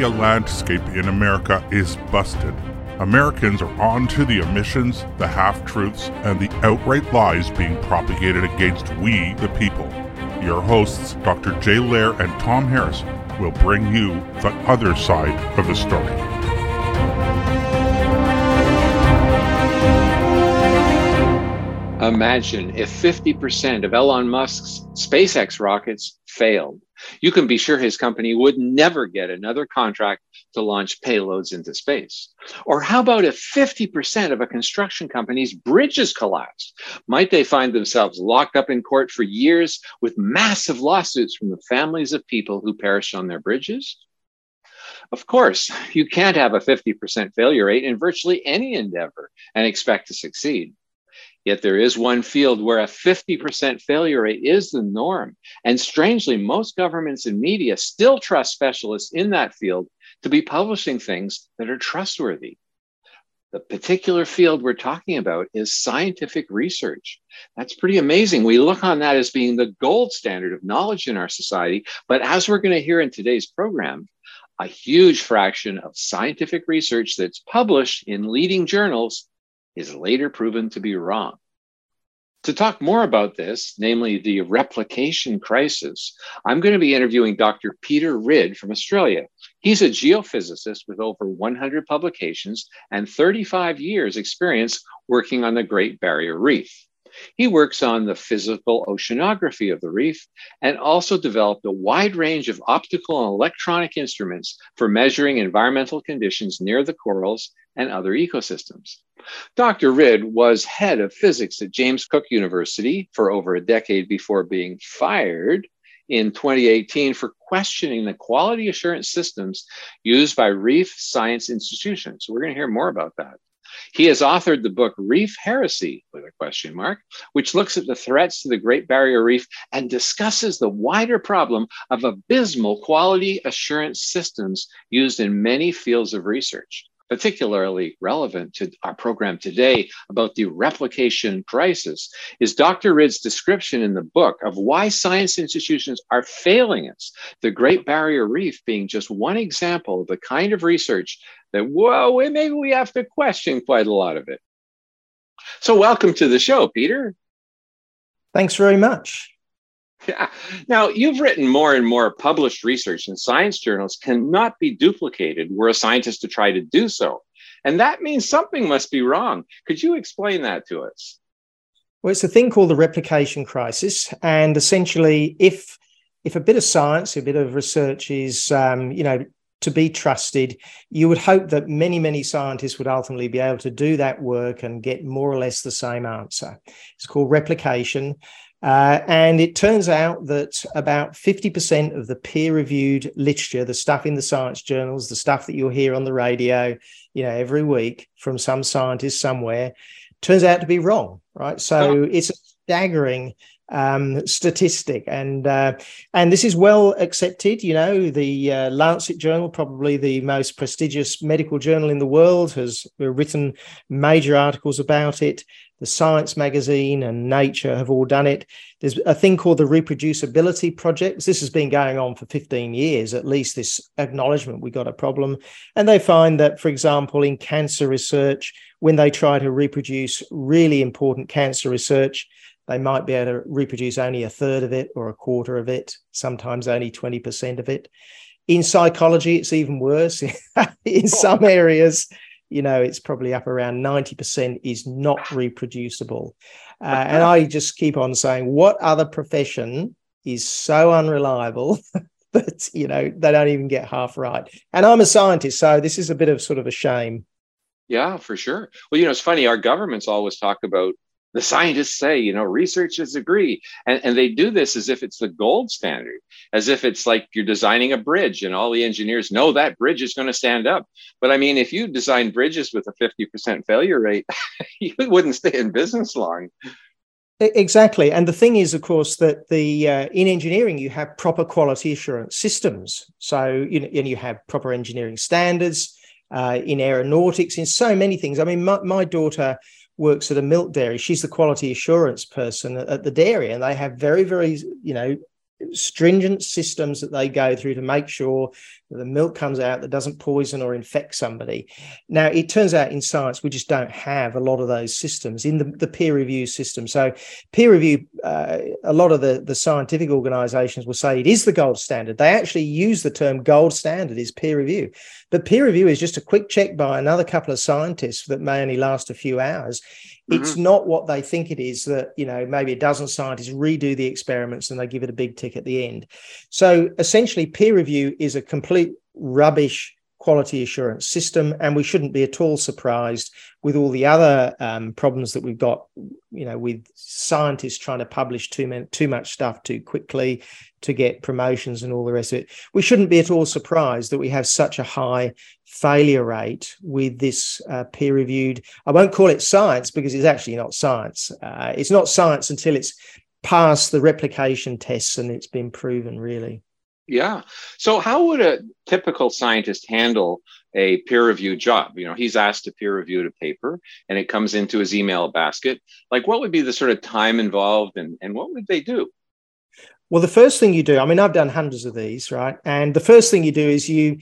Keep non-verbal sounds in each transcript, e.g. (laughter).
media landscape in America is busted. Americans are on to the omissions, the half truths, and the outright lies being propagated against we, the people. Your hosts, Dr. Jay Lehr and Tom Harris, will bring you the other side of the story. Imagine if 50% of Elon Musk's SpaceX rockets failed. You can be sure his company would never get another contract to launch payloads into space. Or how about if 50% of a construction company's bridges collapsed? Might they find themselves locked up in court for years with massive lawsuits from the families of people who perished on their bridges? Of course, you can't have a 50% failure rate in virtually any endeavor and expect to succeed. Yet there is one field where a 50% failure rate is the norm. And strangely, most governments and media still trust specialists in that field to be publishing things that are trustworthy. The particular field we're talking about is scientific research. That's pretty amazing. We look on that as being the gold standard of knowledge in our society. But as we're going to hear in today's program, a huge fraction of scientific research that's published in leading journals is later proven to be wrong. To talk more about this, namely the replication crisis, I'm going to be interviewing Dr. Peter Ridd from Australia. He's a geophysicist with over 100 publications and 35 years experience working on the Great Barrier Reef. He works on the physical oceanography of the reef and also developed a wide range of optical and electronic instruments for measuring environmental conditions near the corals and other ecosystems. Dr. Ridd was head of physics at James Cook University for over a decade before being fired in 2018 for questioning the quality assurance systems used by reef science institutions. So we're going to hear more about that. He has authored the book Reef Heresy with a question mark, which looks at the threats to the Great Barrier Reef and discusses the wider problem of abysmal quality assurance systems used in many fields of research particularly relevant to our program today about the replication crisis is Dr. Ridd's description in the book of why science institutions are failing us. The Great Barrier Reef being just one example of the kind of research that, whoa, maybe we have to question quite a lot of it. So, welcome to the show, Peter. Thanks very much. Yeah. Now, you've written more and more published research in science journals cannot be duplicated were a scientist to try to do so. And that means something must be wrong. Could you explain that to us? Well, it's a thing called the replication crisis. And essentially, if if a bit of science, a bit of research is, um, you know, to be trusted, you would hope that many, many scientists would ultimately be able to do that work and get more or less the same answer. It's called replication. Uh, and it turns out that about 50% of the peer reviewed literature, the stuff in the science journals, the stuff that you'll hear on the radio, you know, every week from some scientist somewhere, turns out to be wrong, right? So it's a staggering um, statistic, and uh, and this is well accepted. You know, the uh, Lancet Journal, probably the most prestigious medical journal in the world, has written major articles about it the Science magazine and Nature have all done it. There's a thing called the Reproducibility Project. This has been going on for 15 years, at least this acknowledgement we got a problem. And they find that, for example, in cancer research, when they try to reproduce really important cancer research, they might be able to reproduce only a third of it or a quarter of it, sometimes only 20% of it. In psychology, it's even worse. (laughs) in oh. some areas, you know, it's probably up around 90% is not reproducible. Uh, and I just keep on saying, what other profession is so unreliable (laughs) that, you know, they don't even get half right? And I'm a scientist, so this is a bit of sort of a shame. Yeah, for sure. Well, you know, it's funny. Our governments always talk about the scientists say, you know, researchers agree. And, and they do this as if it's the gold standard, as if it's like you're designing a bridge and all the engineers know that bridge is going to stand up. But I mean, if you design bridges with a 50% failure rate, (laughs) you wouldn't stay in business long. Exactly, and the thing is, of course, that the uh, in engineering you have proper quality assurance systems. So you know, and you have proper engineering standards uh, in aeronautics, in so many things. I mean, my, my daughter works at a milk dairy. She's the quality assurance person at the dairy, and they have very, very, you know, stringent systems that they go through to make sure that the milk comes out that doesn't poison or infect somebody. Now, it turns out in science, we just don't have a lot of those systems in the, the peer review system. So, peer review, uh, a lot of the, the scientific organizations will say it is the gold standard. They actually use the term gold standard is peer review. But peer review is just a quick check by another couple of scientists that may only last a few hours it's mm-hmm. not what they think it is that you know maybe a dozen scientists redo the experiments and they give it a big tick at the end so essentially peer review is a complete rubbish quality assurance system and we shouldn't be at all surprised with all the other um, problems that we've got you know with scientists trying to publish too, many, too much stuff too quickly to get promotions and all the rest of it. We shouldn't be at all surprised that we have such a high failure rate with this uh, peer reviewed i won't call it science because it's actually not science uh, it's not science until it's passed the replication tests and it's been proven really yeah. So, how would a typical scientist handle a peer review job? You know, he's asked to peer review a paper and it comes into his email basket. Like, what would be the sort of time involved and, and what would they do? Well, the first thing you do, I mean, I've done hundreds of these, right? And the first thing you do is you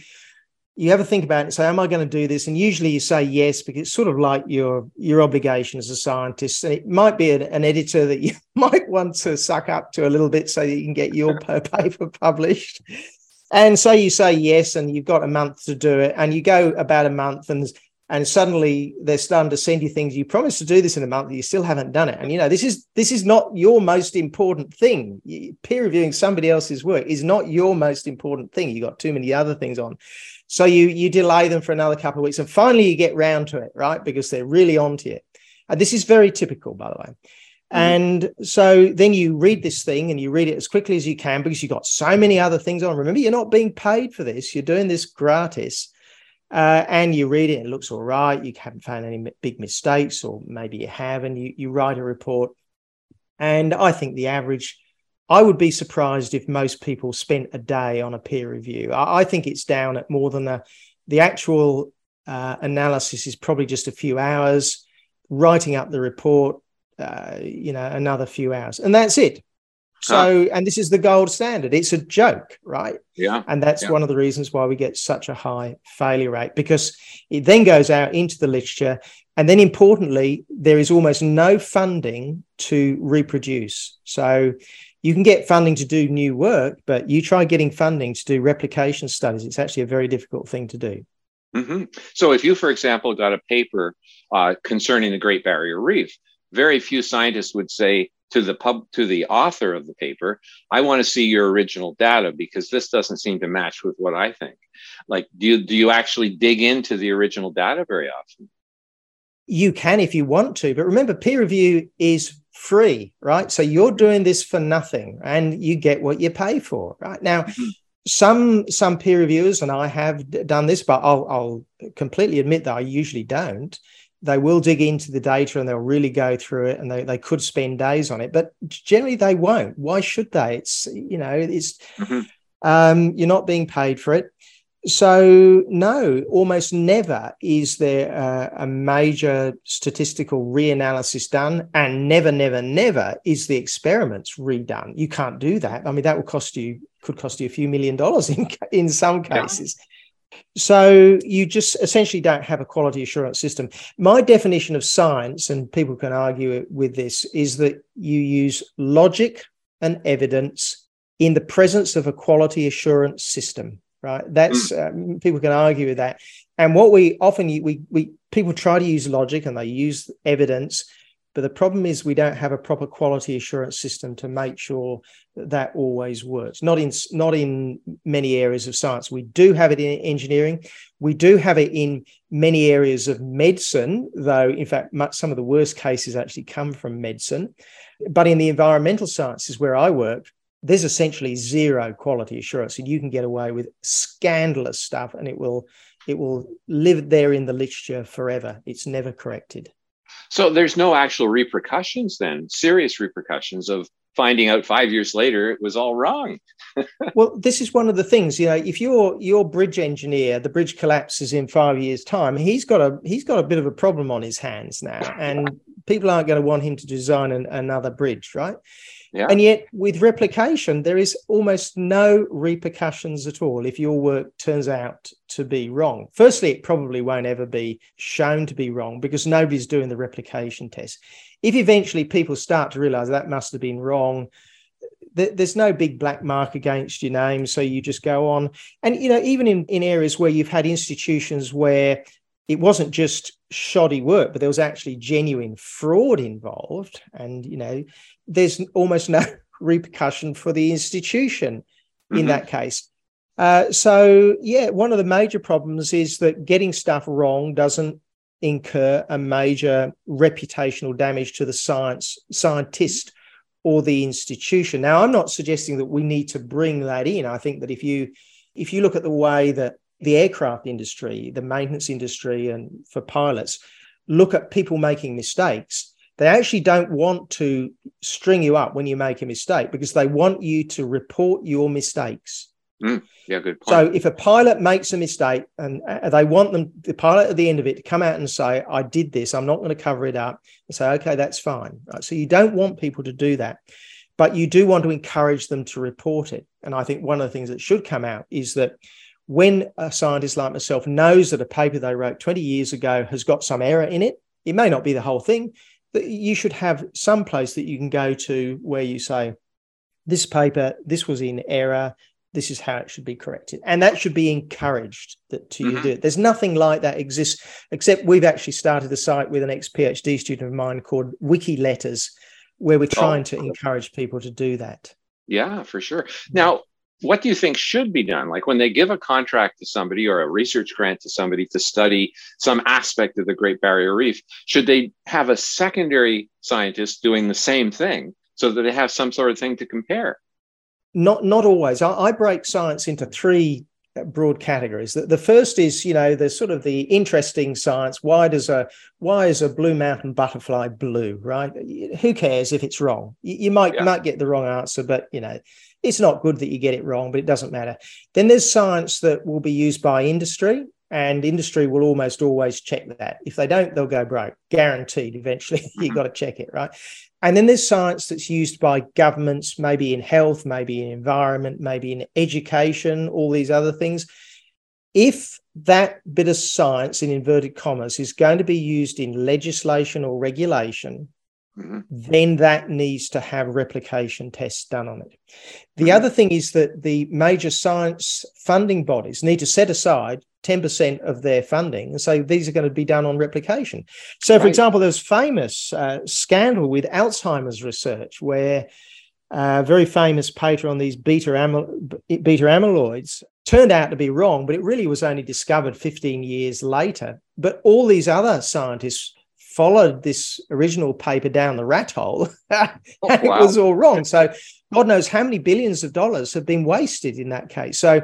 you ever think about it and say, "Am I going to do this?" And usually you say yes because it's sort of like your your obligation as a scientist. And it might be an, an editor that you (laughs) might want to suck up to a little bit so that you can get your paper (laughs) published. And so you say yes, and you've got a month to do it, and you go about a month, and and suddenly they're starting to send you things you promised to do this in a month you still haven't done it and you know this is this is not your most important thing peer reviewing somebody else's work is not your most important thing you got too many other things on so you you delay them for another couple of weeks, and finally you get round to it, right? Because they're really onto it. And this is very typical, by the way. Mm-hmm. And so then you read this thing and you read it as quickly as you can because you've got so many other things on. Remember, you're not being paid for this, you're doing this gratis. Uh, and you read it, it looks all right. You haven't found any big mistakes, or maybe you have, and you, you write a report. And I think the average I would be surprised if most people spent a day on a peer review. I, I think it's down at more than a, the actual uh, analysis is probably just a few hours. Writing up the report, uh, you know, another few hours, and that's it. So, huh. and this is the gold standard. It's a joke, right? Yeah. And that's yeah. one of the reasons why we get such a high failure rate because it then goes out into the literature. And then importantly, there is almost no funding to reproduce. So, you can get funding to do new work, but you try getting funding to do replication studies. It's actually a very difficult thing to do. Mm-hmm. So, if you, for example, got a paper uh, concerning the Great Barrier Reef, very few scientists would say to the pub to the author of the paper, "I want to see your original data because this doesn't seem to match with what I think." Like, do you do you actually dig into the original data very often? You can if you want to, but remember, peer review is free, right? So you're doing this for nothing and you get what you pay for, right? Now, mm-hmm. some some peer reviewers, and I have done this, but I'll, I'll completely admit that I usually don't. They will dig into the data and they'll really go through it, and they, they could spend days on it, but generally they won't. Why should they? It's you know, it's mm-hmm. um, you're not being paid for it. So, no, almost never is there a, a, major statistical reanalysis done, and never, never, never is the experiments redone. You can't do that. I mean, that will cost you could cost you a few million dollars in in some cases. Yeah. So you just essentially don't have a quality assurance system. My definition of science, and people can argue with this, is that you use logic and evidence in the presence of a quality assurance system right? That's um, people can argue with that. And what we often we we people try to use logic and they use evidence, but the problem is we don't have a proper quality assurance system to make sure that that always works. Not in not in many areas of science. We do have it in engineering. We do have it in many areas of medicine, though in fact much, some of the worst cases actually come from medicine. But in the environmental sciences where I work, there's essentially zero quality assurance and you can get away with scandalous stuff and it will it will live there in the literature forever. It's never corrected. So there's no actual repercussions then serious repercussions of finding out five years later it was all wrong. (laughs) Well this is one of the things you know if your your bridge engineer the bridge collapses in five years time he's got a he's got a bit of a problem on his hands now. (laughs) And People aren't going to want him to design an, another bridge, right? Yeah. And yet, with replication, there is almost no repercussions at all if your work turns out to be wrong. Firstly, it probably won't ever be shown to be wrong because nobody's doing the replication test. If eventually people start to realize that must have been wrong, there's no big black mark against your name so you just go on and you know even in, in areas where you've had institutions where it wasn't just shoddy work but there was actually genuine fraud involved and you know there's almost no (laughs) repercussion for the institution in mm-hmm. that case uh, so yeah one of the major problems is that getting stuff wrong doesn't incur a major reputational damage to the science scientist or the institution. Now, I'm not suggesting that we need to bring that in. I think that if you if you look at the way that the aircraft industry, the maintenance industry, and for pilots look at people making mistakes, they actually don't want to string you up when you make a mistake because they want you to report your mistakes. Mm, yeah, good point. So if a pilot makes a mistake and uh, they want them, the pilot at the end of it to come out and say, I did this, I'm not going to cover it up, and say, okay, that's fine. Right. So you don't want people to do that, but you do want to encourage them to report it. And I think one of the things that should come out is that when a scientist like myself knows that a paper they wrote 20 years ago has got some error in it, it may not be the whole thing, but you should have some place that you can go to where you say, this paper, this was in error. This is how it should be corrected. And that should be encouraged that to mm-hmm. do it. There's nothing like that exists except we've actually started a site with an ex-phd student of mine called wiki letters where we're oh, trying oh. to encourage people to do that. Yeah for sure. Now what do you think should be done like when they give a contract to somebody or a research grant to somebody to study some aspect of the great barrier reef should they have a secondary scientist doing the same thing so that they have some sort of thing to compare not not always. I, I break science into three broad categories. The, the, first is, you know, the sort of the interesting science. Why does a why is a blue mountain butterfly blue? Right? Who cares if it's wrong? You, you might yeah. might get the wrong answer, but you know, it's not good that you get it wrong, but it doesn't matter. Then there's science that will be used by industry, and industry will almost always check that. If they don't, they'll go broke, guaranteed. Eventually, (laughs) you mm-hmm. got to check it, right? And then there's science that's used by governments, maybe in health, maybe in environment, maybe in education, all these other things. If that bit of science, in inverted commas, is going to be used in legislation or regulation, mm-hmm. then that needs to have replication tests done on it. The mm-hmm. other thing is that the major science funding bodies need to set aside 10% of their funding and say these are going to be done on replication. So, right. for example, there's famous uh, scandal with Alzheimer's research where a very famous paper on these beta, beta amyloids turned out to be wrong, but it really was only discovered 15 years later. But all these other scientists followed this original paper down the rat hole (laughs) and oh, wow. it was all wrong. So God knows how many billions of dollars have been wasted in that case. So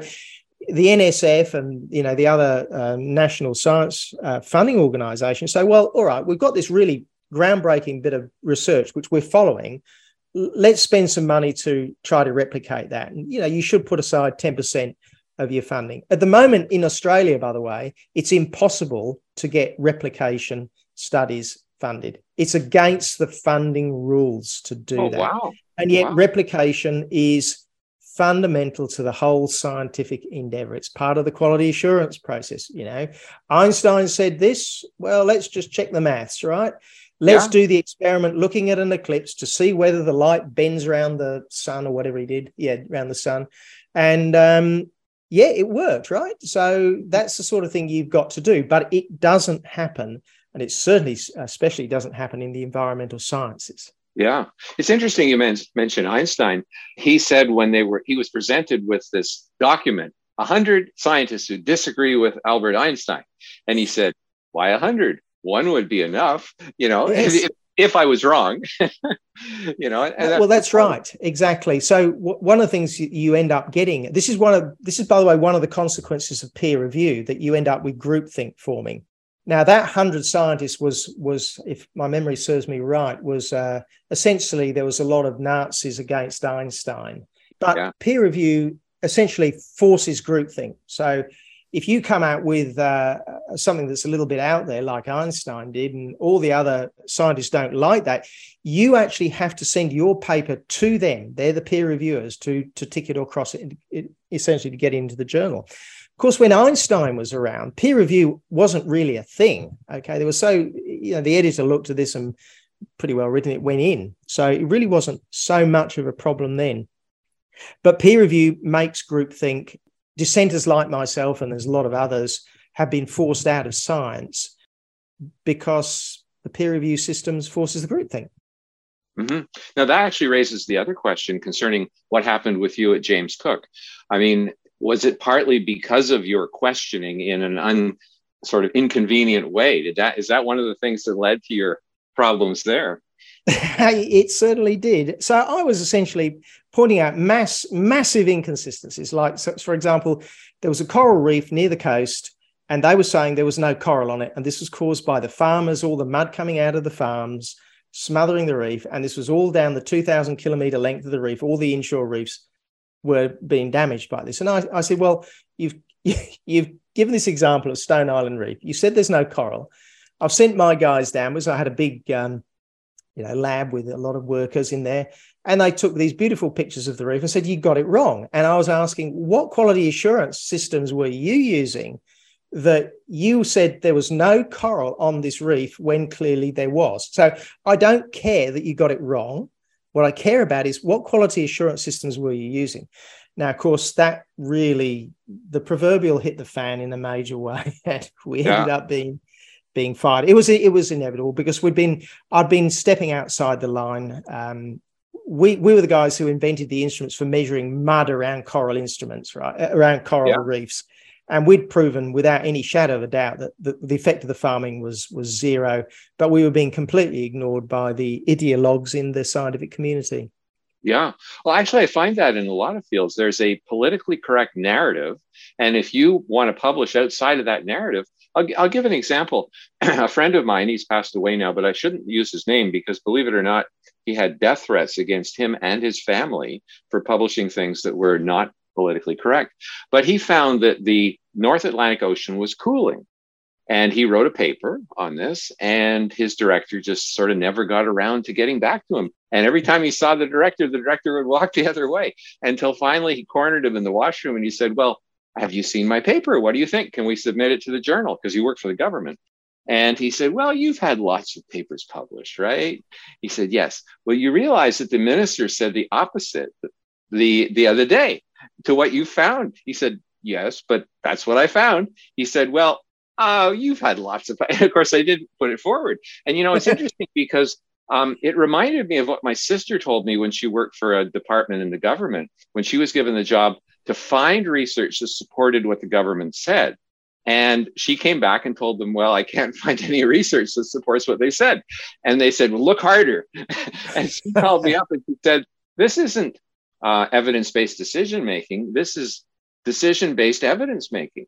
the NSF and you know the other uh, national science uh, funding organisations say, well, all right, we've got this really groundbreaking bit of research which we're following. Let's spend some money to try to replicate that. And you know, you should put aside ten percent of your funding. At the moment in Australia, by the way, it's impossible to get replication studies funded. It's against the funding rules to do oh, that. Wow. And yet, wow. replication is fundamental to the whole scientific endeavor. It's part of the quality assurance process. You know, Einstein said this. Well, let's just check the maths, right? Let's yeah. do the experiment looking at an eclipse to see whether the light bends around the sun or whatever he did. Yeah, around the sun. And um, yeah, it worked, right? So that's the sort of thing you've got to do, but it doesn't happen and it certainly, especially, doesn't happen in the environmental sciences. Yeah, it's interesting you men- mentioned Einstein. He said when they were he was presented with this document, a hundred scientists who disagree with Albert Einstein, and he said, "Why a hundred? One would be enough." You know, yes. if, if, I was wrong, (laughs) you know. Uh, that, well, that's right, exactly. So w- one of the things you end up getting this is one of this is by the way one of the consequences of peer review that you end up with groupthink forming. Now that hundred scientists was was, if my memory serves me right, was uh, essentially there was a lot of Nazis against Einstein, but yeah. peer review essentially forces groupthink. So if you come out with uh, something that's a little bit out there, like Einstein did, and all the other scientists don't like that, you actually have to send your paper to them. They're the peer reviewers to to tick it or cross it essentially to get into the journal. Of course, when Einstein was around, peer review wasn't really a thing. Okay, there was so you know the editor looked at this and pretty well written. It went in, so it really wasn't so much of a problem then. But peer review makes groupthink. Dissenters like myself, and there's a lot of others, have been forced out of science because the peer review systems forces the groupthink. Mm-hmm. Now that actually raises the other question concerning what happened with you at James Cook. I mean, was it partly because of your questioning in an un sort of inconvenient way? Did that is that one of the things that led to your problems there? (laughs) it certainly did. So I was essentially pointing out mass massive inconsistencies. Like, so for example, there was a coral reef near the coast, and they were saying there was no coral on it, and this was caused by the farmers, all the mud coming out of the farms, smothering the reef, and this was all down the 2,000 kilometer length of the reef. All the inshore reefs were being damaged by this. And I, I said, well, you've (laughs) you've given this example of Stone Island Reef. You said there's no coral. I've sent my guys down because I had a big, um, you know, lab with a lot of workers in there, and they took these beautiful pictures of the reef and said you got it wrong. And I was asking, what quality assurance systems were you using that you said there was no coral on this reef when clearly there was? So I don't care that you got it wrong. What I care about is what quality assurance systems were you using? Now, of course, that really the proverbial hit the fan in a major (laughs) way, and we yeah. ended up being being fired. It was it was inevitable because we'd been I'd been stepping outside the line. Um, we we were the guys who invented the instruments for measuring mud around coral instruments, right around coral yeah. reefs and we'd proven without any shadow of a doubt that the, the, effect of the farming was was zero but we were being completely ignored by the ideologues in the scientific community. Yeah. Well actually i find that in a lot of fields there's a politically correct narrative. And if you want to publish outside of that narrative I'll, I'll give an example. (clears throat) A friend of mine he's passed away now but i shouldn't use his name because believe it or not he had death threats against him and his family for publishing things that were not politically correct. But he found that the North Atlantic Ocean was cooling. And he wrote a paper on this, and his director just sort of never got around to getting back to him. And every time he saw the director, the director would walk the other way until finally he cornered him in the washroom and he said, Well, have you seen my paper? What do you think? Can we submit it to the journal? Because you work for the government. And he said, Well, you've had lots of papers published, right? He said, Yes. Well, you realize that the minister said the opposite the, the other day to what you found? He said, Yes, but that's what I found. He said, Well, oh, you've had lots of. And (laughs) of course, I didn't put it forward. And you know, it's (laughs) interesting because um, it reminded me of what my sister told me when she worked for a department in the government, when she was given the job to find research that supported what the government said. And she came back and told them, Well, I can't (laughs) find any research that supports what they said. And they said, Well, look harder. and she called me up and she said, This isn't uh, evidence based decision making. This is decision based evidence making.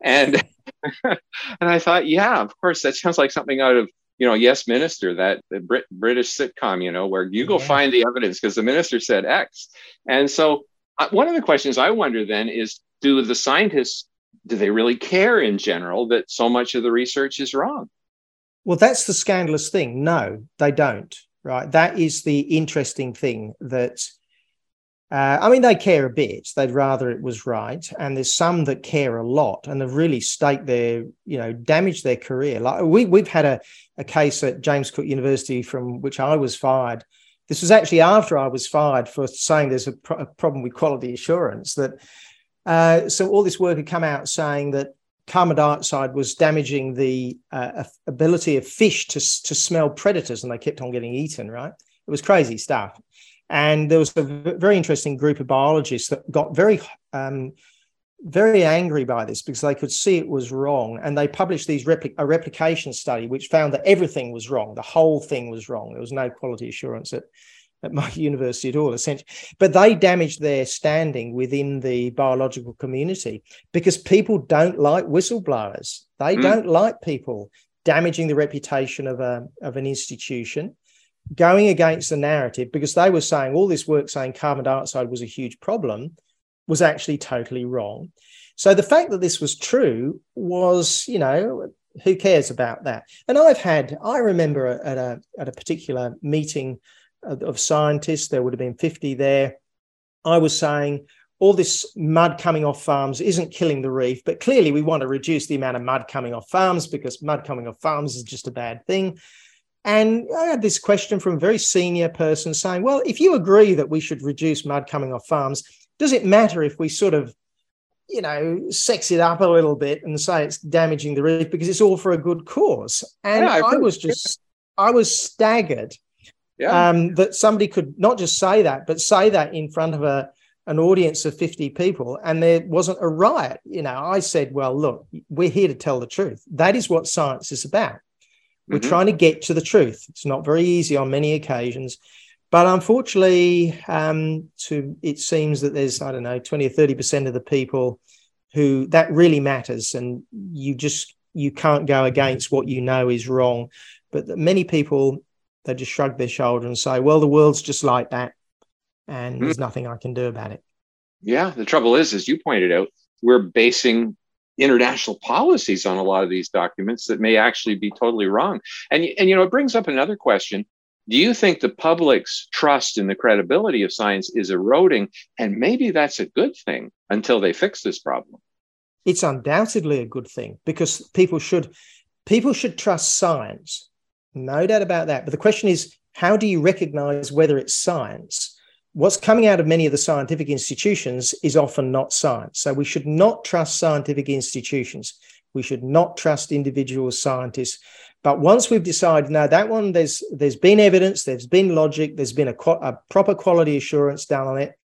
And (laughs) and I thought, yeah, of course, that sounds like something out of you know, Yes Minister, that the Brit- British sitcom, you know, where you go yeah. find the evidence because the minister said X. And so, uh, one of the questions I wonder then is, do the scientists do they really care in general that so much of the research is wrong? Well, that's the scandalous thing. No, they don't. Right. That is the interesting thing that uh, I mean, they care a bit. They'd rather it was right. And there's some that care a lot and have really staked their, you know, damaged their career. Like we, we've had a, a case at James Cook University from which I was fired. This was actually after I was fired for saying there's a, pro- a problem with quality assurance. That uh, so all this work had come out saying that carbon dioxide was damaging the uh, ability of fish to, to smell predators, and they kept on getting eaten. Right? It was crazy stuff. And there was a very interesting group of biologists that got very, um, very angry by this because they could see it was wrong. And they published these repli- a replication study which found that everything was wrong. The whole thing was wrong. There was no quality assurance at, at my (laughs) university at all, essentially. But they damaged their standing within the biological community because people don't like whistleblowers. They mm. don't like people damaging the reputation of a of an institution going against the narrative because they were saying all this work saying carbon dioxide was a huge problem was actually totally wrong. So the fact that this was true was, you know, who cares about that? And I've had, I remember at a at a particular meeting of scientists, there would have been 50 there. I was saying all this mud coming off farms isn't killing the reef, but clearly we want to reduce the amount of mud coming off farms because mud coming off farms is just a bad thing. And I had this question from a very senior person saying, well, if you agree that we should reduce mud coming off farms, does it matter if we sort of, you know, sex it up a little bit and say it's damaging the reef because it's all for a good cause? And yeah, I, I was just, I was staggered yeah. um, that somebody could not just say that, but say that in front of a an audience of 50 people and there wasn't a riot. You know, I said, well, look, we're here to tell the truth. That is what science is about. We're mm-hmm. trying to get to the truth. It's not very easy on many occasions. But unfortunately, um, to it seems that there's, I don't know, 20 or 30% of the people who that really matters. And you just, you can't go against what you know is wrong. But many people, they just shrug their shoulder and say, well, the world's just like that. And mm-hmm. there's nothing I can do about it. Yeah. The trouble is, as you pointed out, we're basing international policies on a lot of these documents that may actually be totally wrong. And, and you know, it brings up another question. Do you think the public's trust in the credibility of science is eroding? And maybe that's a good thing until they fix this problem. It's undoubtedly a good thing because people should people should trust science. No doubt about that. But the question is, how do you recognize whether it's science what's coming out of many of the scientific institutions is often not science. So we should not trust scientific institutions. We should not trust individual scientists. But once we've decided, no, that one, there's there's been evidence, there's been logic, there's been a, a proper quality assurance done on it.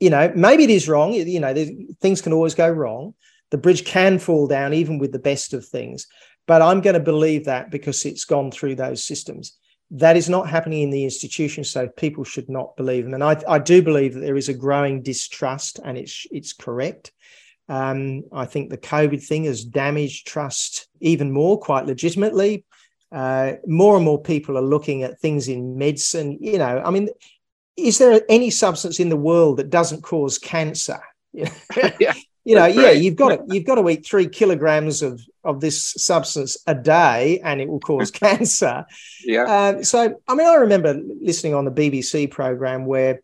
You know, maybe it is wrong. You know, things can always go wrong. The bridge can fall down even with the best of things. But I'm going to believe that because it's gone through those systems. That is not happening in the institution, so people should not believe them. And I, I do believe that there is a growing distrust, and it's it's correct. Um, I think the COVID thing has damaged trust even more, quite legitimately. Uh, more and more people are looking at things in medicine. You know, I mean, is there any substance in the world that doesn't cause cancer? (laughs) yeah you know, yeah, you've got to you've got to eat three kilograms of of this substance a day, and it will cause (laughs) cancer. Yeah. Uh, so, I mean, I remember listening on the BBC program where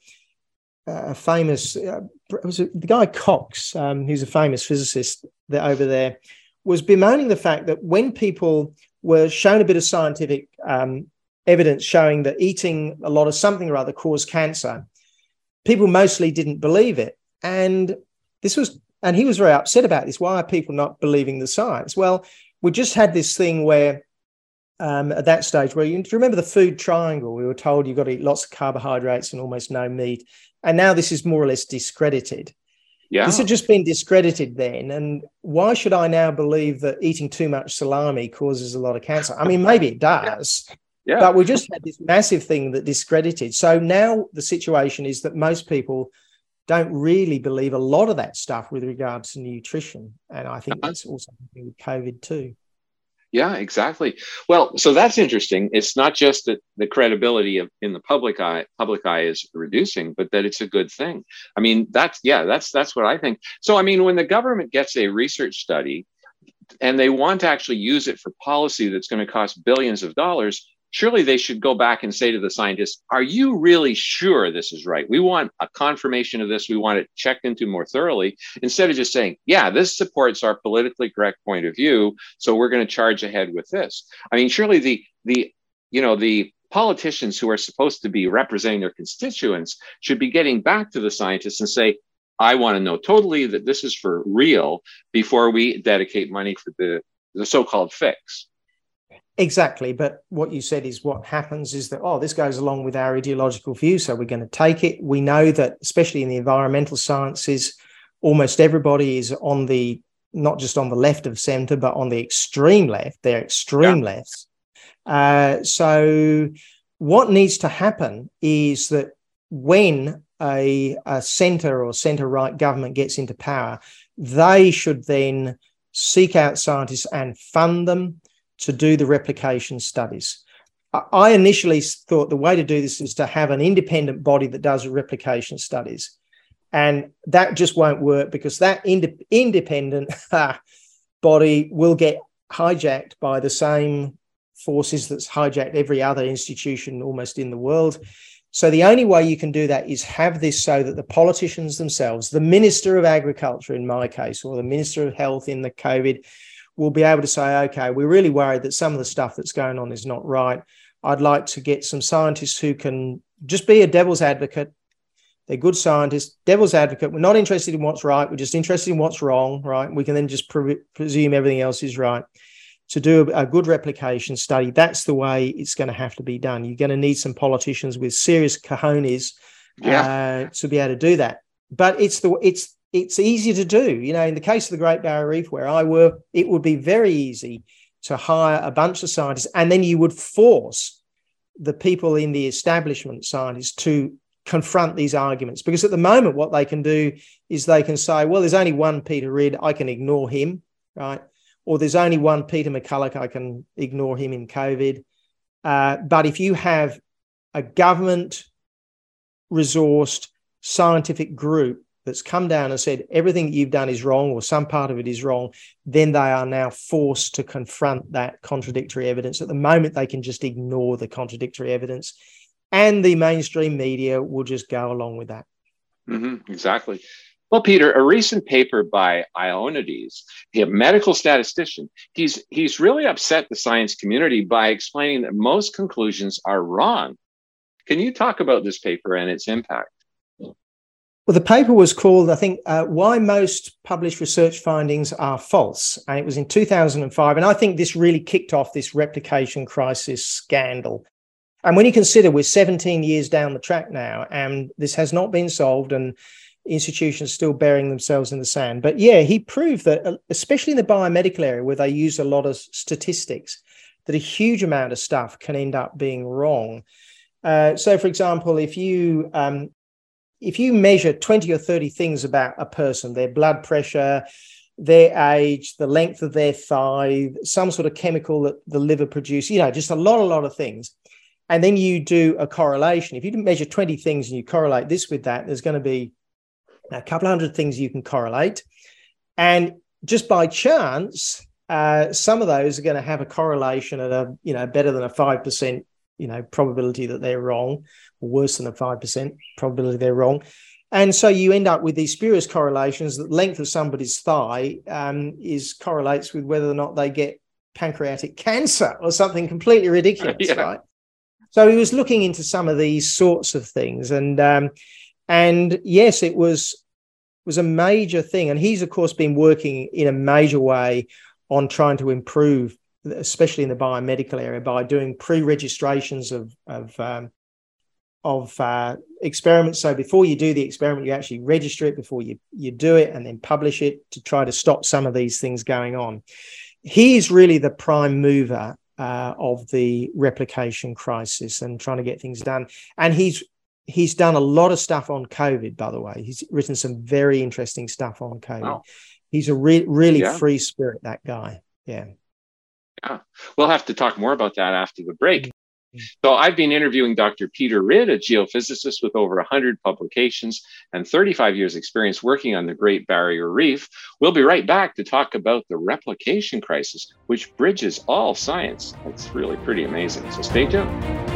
uh, a famous uh, was it the guy Cox, um, who's a famous physicist that over there, was bemoaning the fact that when people were shown a bit of scientific um, evidence showing that eating a lot of something or other caused cancer, people mostly didn't believe it, and this was and he was very upset about this. Why are people not believing the science? Well, we just had this thing where um, at that stage where you, remember the food triangle? We were told you've got to eat lots of carbohydrates and almost no meat. And now this is more or less discredited. Yeah. This had just been discredited then. And why should I now believe that eating too much salami causes a lot of cancer? I mean, maybe it does. Yeah. But we just had this massive thing that discredited. So now the situation is that most people don't really believe a lot of that stuff with regards to nutrition. And I think uh-huh. that's also happening with COVID too. Yeah, exactly. Well, so that's interesting. It's not just that the credibility of in the public eye public eye is reducing, but that it's a good thing. I mean, that's yeah, that's that's what I think. So I mean, when the government gets a research study and they want to actually use it for policy that's going to cost billions of dollars, surely they should go back and say to the scientists, Are you really sure this is right? We want a confirmation of this. We want it checked into more thoroughly instead of just saying, Yeah, this supports our politically correct point of view. So we're going to charge ahead with this. I mean, surely the, the, you know, the politicians who are supposed to be representing their constituents should be getting back to the scientists and say, I want to know totally that this is for real before we dedicate money for the, the so called fix. Exactly. But what you said is what happens is that, oh, this goes along with our ideological view. So we're going to take it. We know that, especially in the environmental sciences, almost everybody is on the, not just on the left of center, but on the extreme left. They're extreme yeah. lefts. Uh, so what needs to happen is that when a, a center or center right government gets into power, they should then seek out scientists and fund them to do the replication studies. I initially thought the way to do this is to have an independent body that does replication studies. And that just won't work because that ind- independent (laughs) body will get hijacked by the same forces that's hijacked every other institution almost in the world. So the only way you can do that is have this so that the politicians themselves, the Minister of Agriculture in my case, or the Minister of Health in the COVID, will be able to say, okay, we're really worried that some of the stuff that's going on is not right. I'd like to get some scientists who can just be a devil's advocate. They're good scientists, devil's advocate. We're not interested in what's right. We're just interested in what's wrong, right? We can then just pre- presume everything else is right to do a, good replication study, that's the way it's going to have to be done. You're going to need some politicians with serious cojones yeah. uh, to be able to do that. But it's the it's it's easy to do. You know, in the case of the Great Barrier Reef, where I work, it would be very easy to hire a bunch of scientists, and then you would force the people in the establishment scientists to confront these arguments. Because at the moment, what they can do is they can say, well, there's only one Peter Ridd, I can ignore him, right? or there's only one Peter McCullough, I can ignore him in COVID. Uh, but if you have a government resourced scientific group that's come down and said everything that you've done is wrong or some part of it is wrong, then they are now forced to confront that contradictory evidence. At the moment, they can just ignore the contradictory evidence, and the mainstream media will just go along with that. Mm-hmm, exactly. Well, Peter, a recent paper by Ioannidis, a medical statistician, he's he's really upset the science community by explaining that most conclusions are wrong. Can you talk about this paper and its impact? Well, the paper was called, I think, uh, Why Most Published Research Findings Are False. And it was in 2005. And I think this really kicked off this replication crisis scandal. And when you consider we're 17 years down the track now, and this has not been solved, and institutions still burying themselves in the sand. But yeah, he proved that, uh, especially in the biomedical area where they use a lot of statistics, that a huge amount of stuff can end up being wrong. Uh, so, for example, if you um, if you measure twenty or thirty things about a person, their blood pressure, their age, the length of their thigh, some sort of chemical that the liver produces, you know, just a lot, a lot of things. And then you do a correlation. If you measure 20 things and you correlate this with that, there's going to be a couple hundred things you can correlate. And just by chance, uh, some of those are going to have a correlation at a, you know, better than a 5%, you know, probability that they're wrong, worse than a 5% probability they're wrong. And so you end up with these spurious correlations that length of somebody's thigh um, is correlates with whether or not they get pancreatic cancer or something completely ridiculous, (laughs) yeah. right? So he was looking into some of these sorts of things, and um, and yes, it was was a major thing. And he's of course been working in a major way on trying to improve, especially in the biomedical area, by doing pre-registrations of of um, of uh, experiments. So before you do the experiment, you actually register it before you you do it, and then publish it to try to stop some of these things going on. He is really the prime mover uh, of the replication crisis and trying to get things done. And he's he's done a lot of stuff on COVID, by the way. He's written some very interesting stuff on COVID. Wow. He's a re- really yeah. free spirit, that guy. Yeah. Yeah. We'll have to talk more about that after the break. So I've been interviewing Dr. Peter Ridd, a geophysicist with over 100 publications and 35 years experience working on the Great Barrier Reef. We'll be right back to talk about the replication crisis, which bridges all science. It's really pretty amazing. So stay tuned.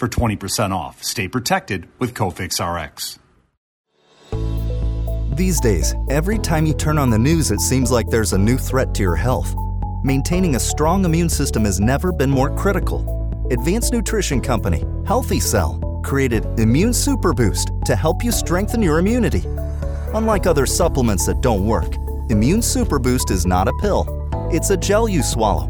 for 20% off. Stay protected with Cofix RX. These days, every time you turn on the news, it seems like there's a new threat to your health. Maintaining a strong immune system has never been more critical. Advanced Nutrition Company, Healthy Cell, created Immune Super Boost to help you strengthen your immunity. Unlike other supplements that don't work, Immune Super Boost is not a pill. It's a gel you swallow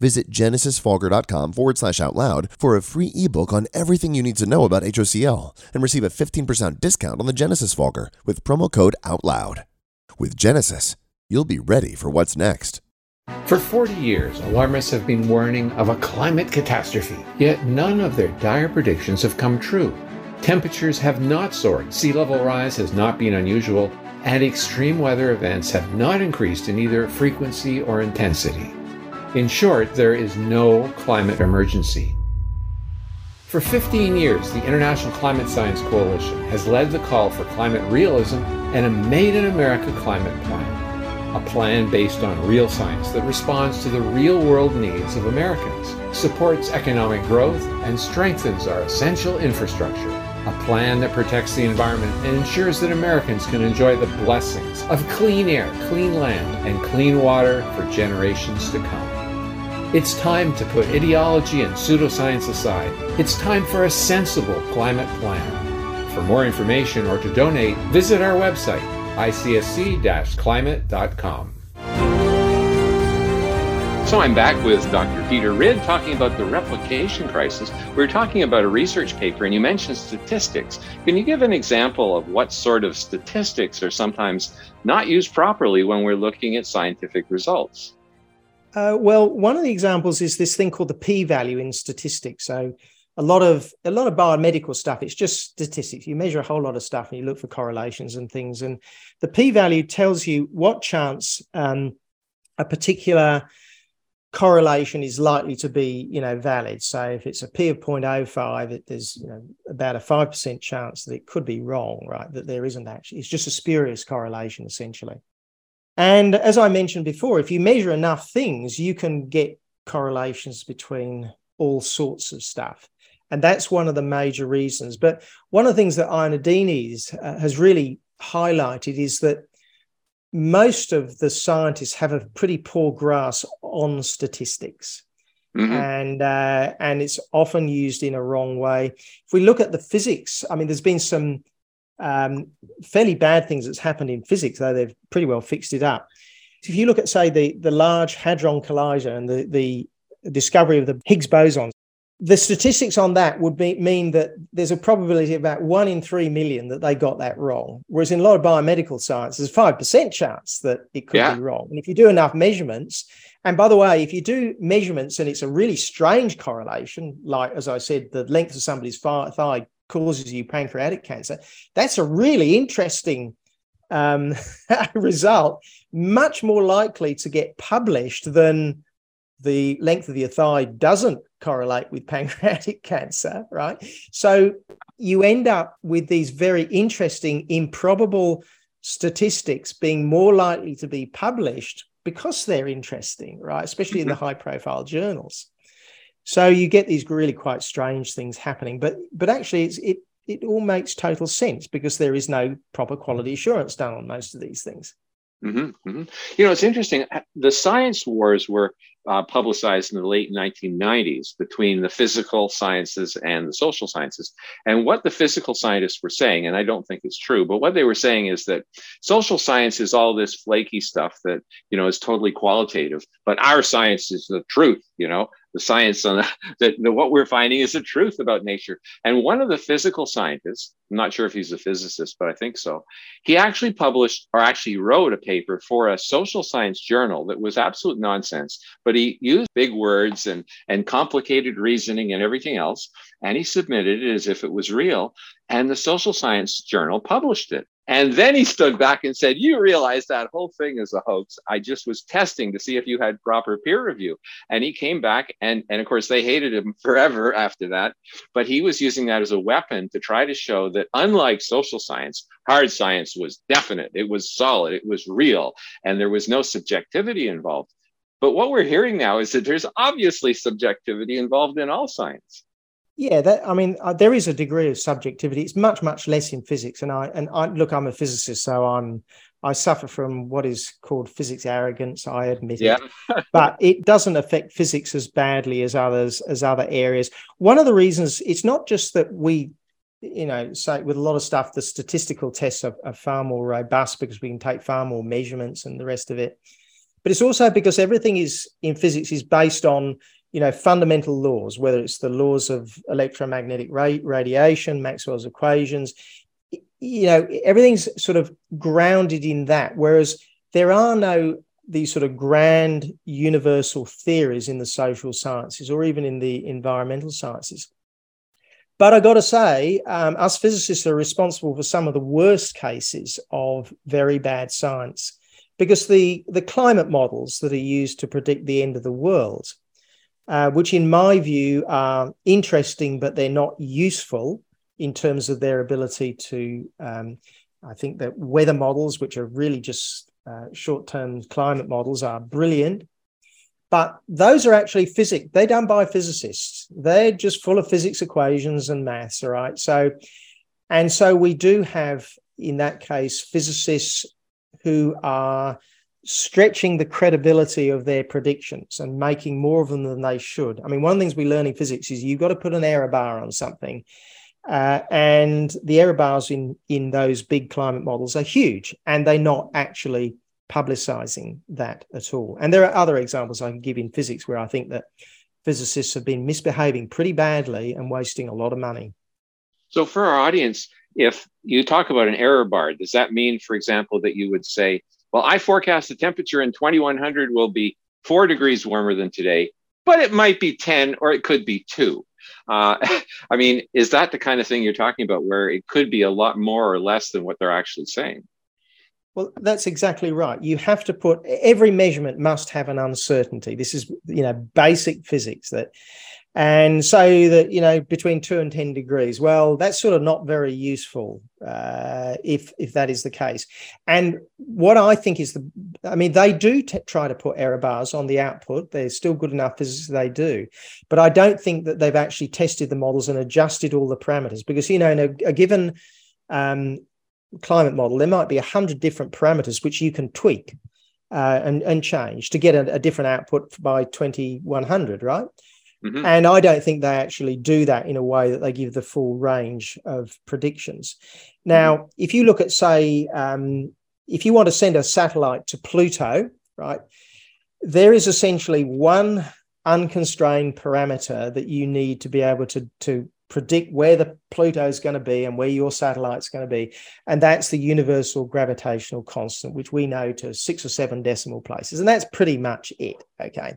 Visit genesisfogger.com forward slash out loud for a free ebook on everything you need to know about HOCl and receive a 15% discount on the Genesis Fogger with promo code OUTLOUD. With Genesis, you'll be ready for what's next. For 40 years, alarmists have been warning of a climate catastrophe, yet none of their dire predictions have come true. Temperatures have not soared, sea level rise has not been unusual, and extreme weather events have not increased in either frequency or intensity. In short, there is no climate emergency. For 15 years, the International Climate Science Coalition has led the call for climate realism and a Made in America climate plan. A plan based on real science that responds to the real world needs of Americans, supports economic growth, and strengthens our essential infrastructure a plan that protects the environment and ensures that Americans can enjoy the blessings of clean air, clean land, and clean water for generations to come. It's time to put ideology and pseudoscience aside. It's time for a sensible climate plan. For more information or to donate, visit our website, icsc-climate.com. So I'm back with Dr. Peter Ridd talking about the replication crisis. We were talking about a research paper, and you mentioned statistics. Can you give an example of what sort of statistics are sometimes not used properly when we're looking at scientific results? Uh, well, one of the examples is this thing called the p-value in statistics. So, a lot of a lot of biomedical stuff it's just statistics. You measure a whole lot of stuff and you look for correlations and things. And the p-value tells you what chance um, a particular correlation is likely to be you know valid. So if it's a p of 0.05 it, there's you know about a 5% chance that it could be wrong right? That there isn't actually it's just a spurious correlation essentially and as i mentioned before if you measure enough things you can get correlations between all sorts of stuff and that's one of the major reasons but one of the things that Ioannidis uh, has really highlighted is that most of the scientists have a pretty poor grasp on statistics. Mm-hmm. And uh, and it's often used in a wrong way. If we look at the physics, I mean, there's been some um, fairly bad things that's happened in physics, though they've pretty well fixed it up. So if you look at, say, the the Large Hadron Collider and the the discovery of the Higgs boson, the statistics on that would be, mean that there's a probability of about one in three million that they got that wrong. Whereas in a lot of biomedical science, there's a 5% chance that it could yeah. be wrong. And if you do enough measurements, and by the way, if you do measurements and it's a really strange correlation, like as I said, the length of somebody's thigh causes you pancreatic cancer, that's a really interesting um, (laughs) result, much more likely to get published than the length of your thigh doesn't correlate with pancreatic (laughs) cancer, right? So you end up with these very interesting, improbable statistics being more likely to be published because they're interesting, right? Especially in the mm-hmm. high profile journals. So you get these really quite strange things happening, but but actually it's it it all makes total sense because there is no proper quality assurance done on most of these things. Mm-hmm, mm-hmm. You know, it's interesting. The science wars were uh, publicized in the late 1990s between the physical sciences and the social sciences. And what the physical scientists were saying, and I don't think it's true, but what they were saying is that social science is all this flaky stuff that you know is totally qualitative, but our science is the truth. You know, the science on (laughs) that what we're finding is the truth about nature. And one of the physical scientists, I'm not sure if he's a physicist, but I think so, he actually published or actually wrote a paper for a social science journal that was absolute nonsense, but he used big words and, and complicated reasoning and everything else. And he submitted it as if it was real. And the social science journal published it. And then he stood back and said, You realize that whole thing is a hoax. I just was testing to see if you had proper peer review. And he came back, and, and of course, they hated him (laughs) forever after that. But he was using that as a weapon to try to show that, unlike social science, hard science was definite, it was solid, it was real, and there was no subjectivity involved. But what we're hearing now is that there's obviously subjectivity involved in all science. Yeah, that I mean, uh, there is a degree of subjectivity. It's much, much less in physics. And I and I look, I'm a physicist, so I'm I suffer from what is called physics arrogance. I admit yeah. it, (laughs) but it doesn't affect physics as badly as others as other areas. One of the reasons it's not just that we, you know, say with a lot of stuff, the statistical tests are, are far more robust because we can take far more measurements and the rest of it. But it's also because everything is in physics is based on you know fundamental laws whether it's the laws of electromagnetic ra- radiation maxwell's equations you know everything's sort of grounded in that whereas there are no these sort of grand universal theories in the social sciences or even in the environmental sciences. But I got to say, um, us physicists are responsible for some of the worst cases of very bad science because the, the climate models that are used to predict the end of the world uh, which in my view are interesting, but they're not useful in terms of their ability to. Um, I think that weather models, which are really just uh, short term climate models, are brilliant. But those are actually physics. They're done by physicists. They're just full of physics equations and maths. All right. So, and so we do have, in that case, physicists who are stretching the credibility of their predictions and making more of them than they should. I mean, one of the things we learn in physics is you've got to put an error bar on something. Uh, and the error bars in, in those big climate models are huge, and they're not actually publicizing that at all. And there are other examples I can give in physics where I think that physicists have been misbehaving pretty badly and wasting a lot of money. So, for our audience, if you talk about an error bar, does that mean, for example, that you would say, well, I forecast the temperature in 2100 will be four degrees warmer than today, but it might be 10 or it could be two. Uh, (laughs) I mean, is that the kind of thing you're talking about where it could be a lot more or less than what they're actually saying? Well, that's exactly right. You have to put every measurement must have an uncertainty. This is, you know, basic physics that and say that you know between two and ten degrees well that's sort of not very useful uh, if if that is the case. And what i think is the i mean they do t- try to put error bars on the output. They're still good enough as they do. But i don't think that they've actually tested the models and adjusted all the parameters because you know in a, a given um, climate model there might be a hundred different parameters which you can tweak uh, and, and change to get a, a different output by 2100 right Mm-hmm. And I don't think they actually do that in a way that they give the full range of predictions. Now, mm-hmm. if you look at, say, um, if you want to send a satellite to Pluto, right, there is essentially one unconstrained parameter that you need to be able to, to predict where the Pluto is going to be and where your satellite's going to be. And that's the universal gravitational constant, which we know to six or seven decimal places. And that's pretty much it. Okay.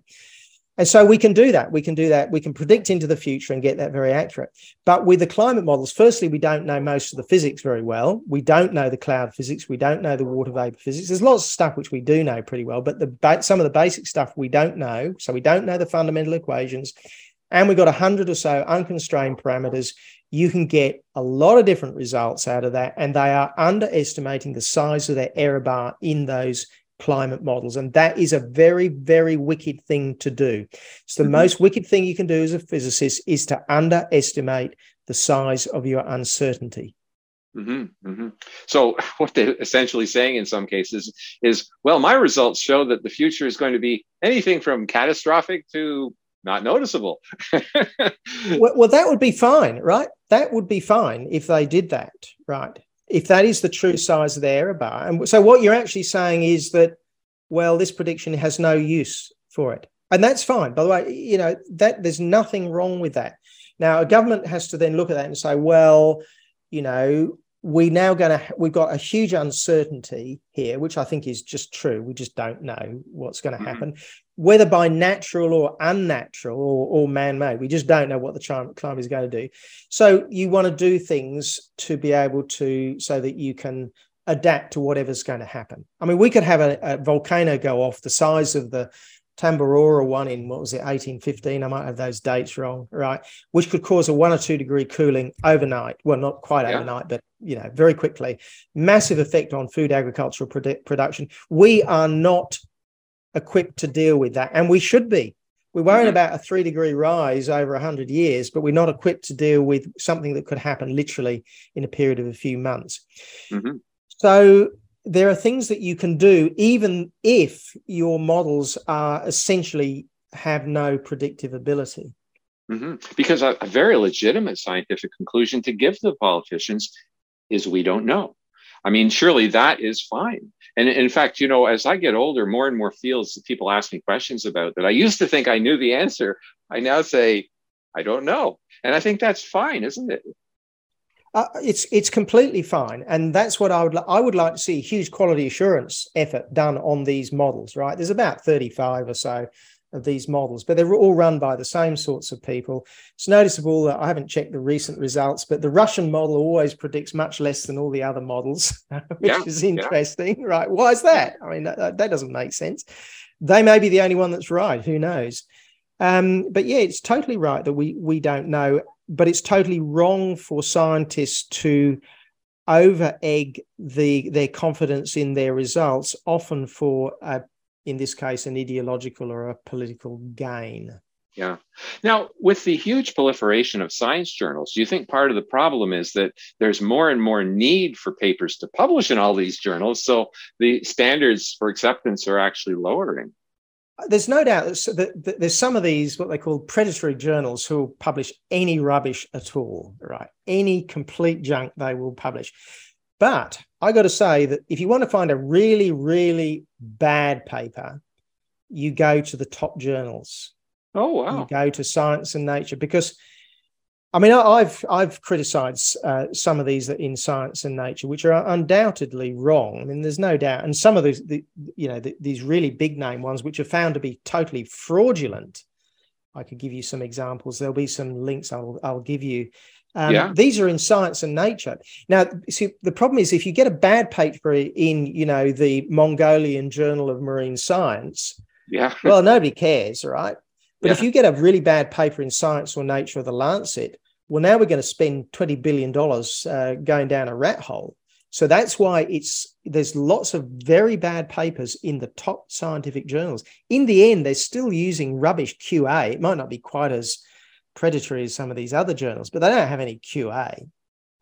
And so we can do that. We can do that. We can predict into the future and get that very accurate. But with the climate models, firstly, we don't know most of the physics very well. We don't know the cloud physics. We don't know the water vapor physics. There's lots of stuff which we do know pretty well, but the some of the basic stuff we don't know. So we don't know the fundamental equations. And we've got a hundred or so unconstrained parameters. You can get a lot of different results out of that. And they are underestimating the size of their error bar in those climate models. And that is a very, very wicked thing to do. It's the mm-hmm. most wicked thing you can do as a physicist is to underestimate the size of your uncertainty. Mm-hmm, mm-hmm. So, (laughs) what they're essentially saying in some cases is, well, my results show that the future is going to be anything from catastrophic to not noticeable. (laughs) well, well, that would be fine, right? That would be fine if they did that, right? If that is the true size of the error bar. And so, what you're actually saying is that, well, this prediction has no use for it. And that's fine. By the way, you know, that there's nothing wrong with that. Now, a government has to then look at that and say, well, you know, we now going to we've got a huge uncertainty here which i think is just true. We just don't know what's going to mm-hmm. happen. Whether by natural or unnatural or, or man-made we just don't know what the climate is going to do. So you want to do things to be able to so that you can adapt to whatever's going to happen. I mean we could have a, a volcano go off the size of the Tambora one in what was it, 1815? I might have those dates wrong, right? Which could cause a one or two degree cooling overnight. Well, not quite yeah. overnight, but you know, very quickly. Massive effect on food agricultural produ- production. We are not equipped to deal with that, and we should be. We're worried mm-hmm. about a three degree rise over 100 years, but we're not equipped to deal with something that could happen literally in a period of a few months. Mm-hmm. So there are things that you can do even if your models are essentially have no predictive ability. Mm-hmm. Because a, a, very legitimate scientific conclusion to give the politicians is we don't know. I mean, surely that is fine. And in fact, you know, as I get older, more and more fields of people ask me questions about that I used to think I knew the answer. I now say, I don't know. And I think that's fine, isn't it? Uh, it's it's completely fine, and that's what I would li- I would like to see huge quality assurance effort done on these models. Right, there's about 35 or so of these models, but they're all run by the same sorts of people. It's noticeable that I haven't checked the recent results, but the Russian model always predicts much less than all the other models, (laughs) which yeah, is interesting, yeah. right? Why is that? I mean, that, that doesn't make sense. They may be the only one that's right. Who knows? Um, but yeah, it's totally right that we we don't know but it's totally wrong for scientists to over egg the their confidence in their results, often for a, in this case an ideological or a political gain. Yeah. Now, with the huge proliferation of science journals, do you think part of the problem is that there's more and more need for papers to publish in all these journals? So the standards for acceptance are actually lowering there's no doubt that there's some of these what they call predatory journals who will publish any rubbish at all right? Any complete junk they will publish. But i got to say that if you want to find a really really bad paper you go to the top journals. Oh wow. you go to science and nature because I mean, I've I've criticised uh, some of these in science and nature, which are undoubtedly wrong. I mean, there's no doubt, and some of these, the, you know, the, these really big name ones, which are found to be totally fraudulent. I could give you some examples. There'll be some links I'll I'll give you. Um, yeah. These are in science and nature. Now, see, the problem is if you get a bad paper in, you know, the Mongolian Journal of Marine Science, yeah, well, nobody cares, right? But yeah. if you get a really bad paper in Science or Nature or the Lancet, well, now we're going to spend $20 billion uh, going down a rat hole. So that's why it's there's lots of very bad papers in the top scientific journals. In the end, they're still using rubbish QA. It might not be quite as predatory as some of these other journals, but they don't have any QA.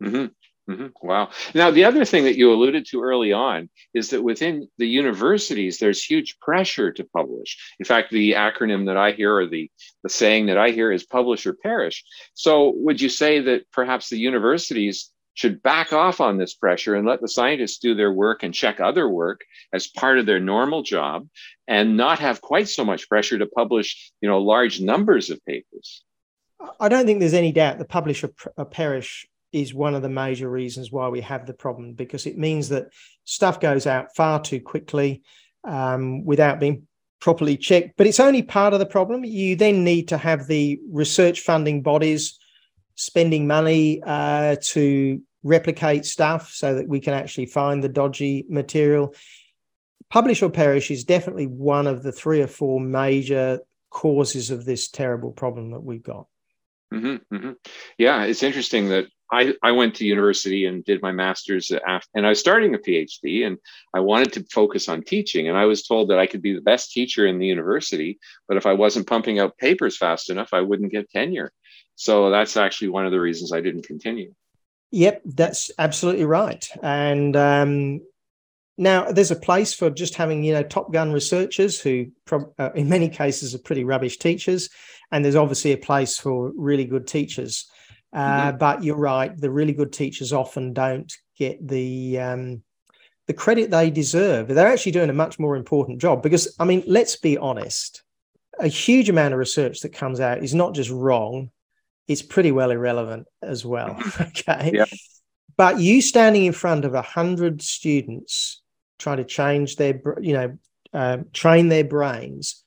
Mm-hmm. Mm-hmm. Wow. Now, the other thing that you alluded to early on is that within the universities, there's huge pressure to publish. In fact, the acronym that I hear or the, the saying that I hear is publish or perish. So, would you say that perhaps the universities should back off on this pressure and let the scientists do their work and check other work as part of their normal job and not have quite so much pressure to publish, you know, large numbers of papers? I don't think there's any doubt the publish or perish is one of the major reasons why we have the problem because it means that stuff goes out far too quickly um, without being properly checked. But it's only part of the problem. You then need to have the research funding bodies spending money uh, to replicate stuff so that we can actually find the dodgy material. Publish or perish is definitely one of the three or four major causes of this terrible problem that we've got. Mm-hmm, mm-hmm. Yeah, it's interesting that I, I went to university and did my master's after, and I was starting a PhD and I wanted to focus on teaching. And I was told that I could be the best teacher in the university, but if I wasn't pumping out papers fast enough, I wouldn't get tenure. So that's actually one of the reasons I didn't continue. Yep, that's absolutely right. And um, now there's a place for just having you know top gun researchers who, uh, in many cases, are pretty rubbish teachers, and there's obviously a place for really good teachers. Uh, mm-hmm. But you're right; the really good teachers often don't get the um, the credit they deserve. They're actually doing a much more important job because, I mean, let's be honest. A huge amount of research that comes out is not just wrong; it's pretty well irrelevant as well. (laughs) (laughs) okay. Yeah. But you standing in front of a hundred students trying to change their, you know, uh, train their brains,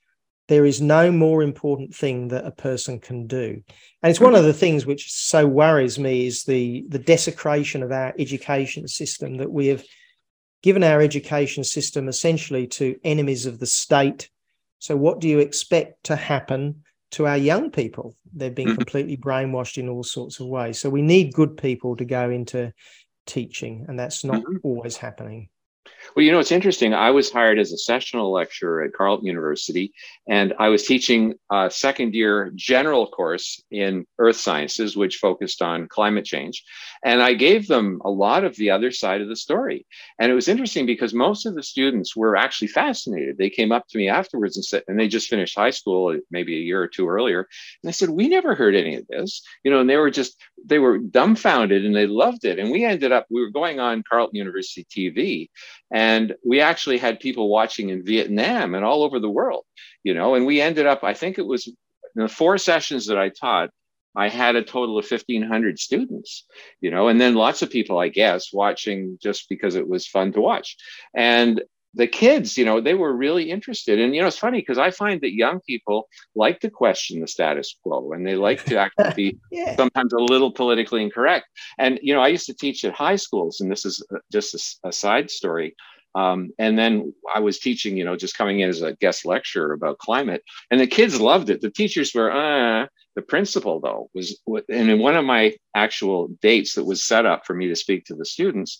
there is no more important thing that a person can do. And it's one of the things which so worries me is the the desecration of our education system that we have given our education system essentially to enemies of the state. So what do you expect to happen to our young people. They've been mm-hmm. completely brainwashed in all sorts of ways. So we need good people to go into teaching, and that's not mm-hmm. always happening. Well, you know, it's interesting. I was hired as a sessional lecturer at Carleton University, and I was teaching a second year general course in earth sciences, which focused on climate change. And I gave them a lot of the other side of the story. And it was interesting because most of the students were actually fascinated. They came up to me afterwards and said, and they just finished high school uh, maybe a year or two earlier. And they said, We never heard any of this. You know, and they were just, they were dumbfounded and they loved it. And we ended up, we were going on Carleton University TV and we actually had people watching in Vietnam and all over the world, you know, and we ended up, I think it was the four sessions that I taught, I had a total of 1,500 students, you know, and then lots of people, I guess, watching just because it was fun to watch. And the kids, you know, they were really interested. And, you know, it's funny because I find that young people like to question the status quo and they like to actually be (laughs) yeah. sometimes a little politically incorrect. And, you know, I used to teach at high schools, and this is uh, just a, a side story. Um, and then I was teaching, you know, just coming in as a guest lecturer about climate, and the kids loved it. The teachers were, uh, the principal though was, and in one of my actual dates that was set up for me to speak to the students,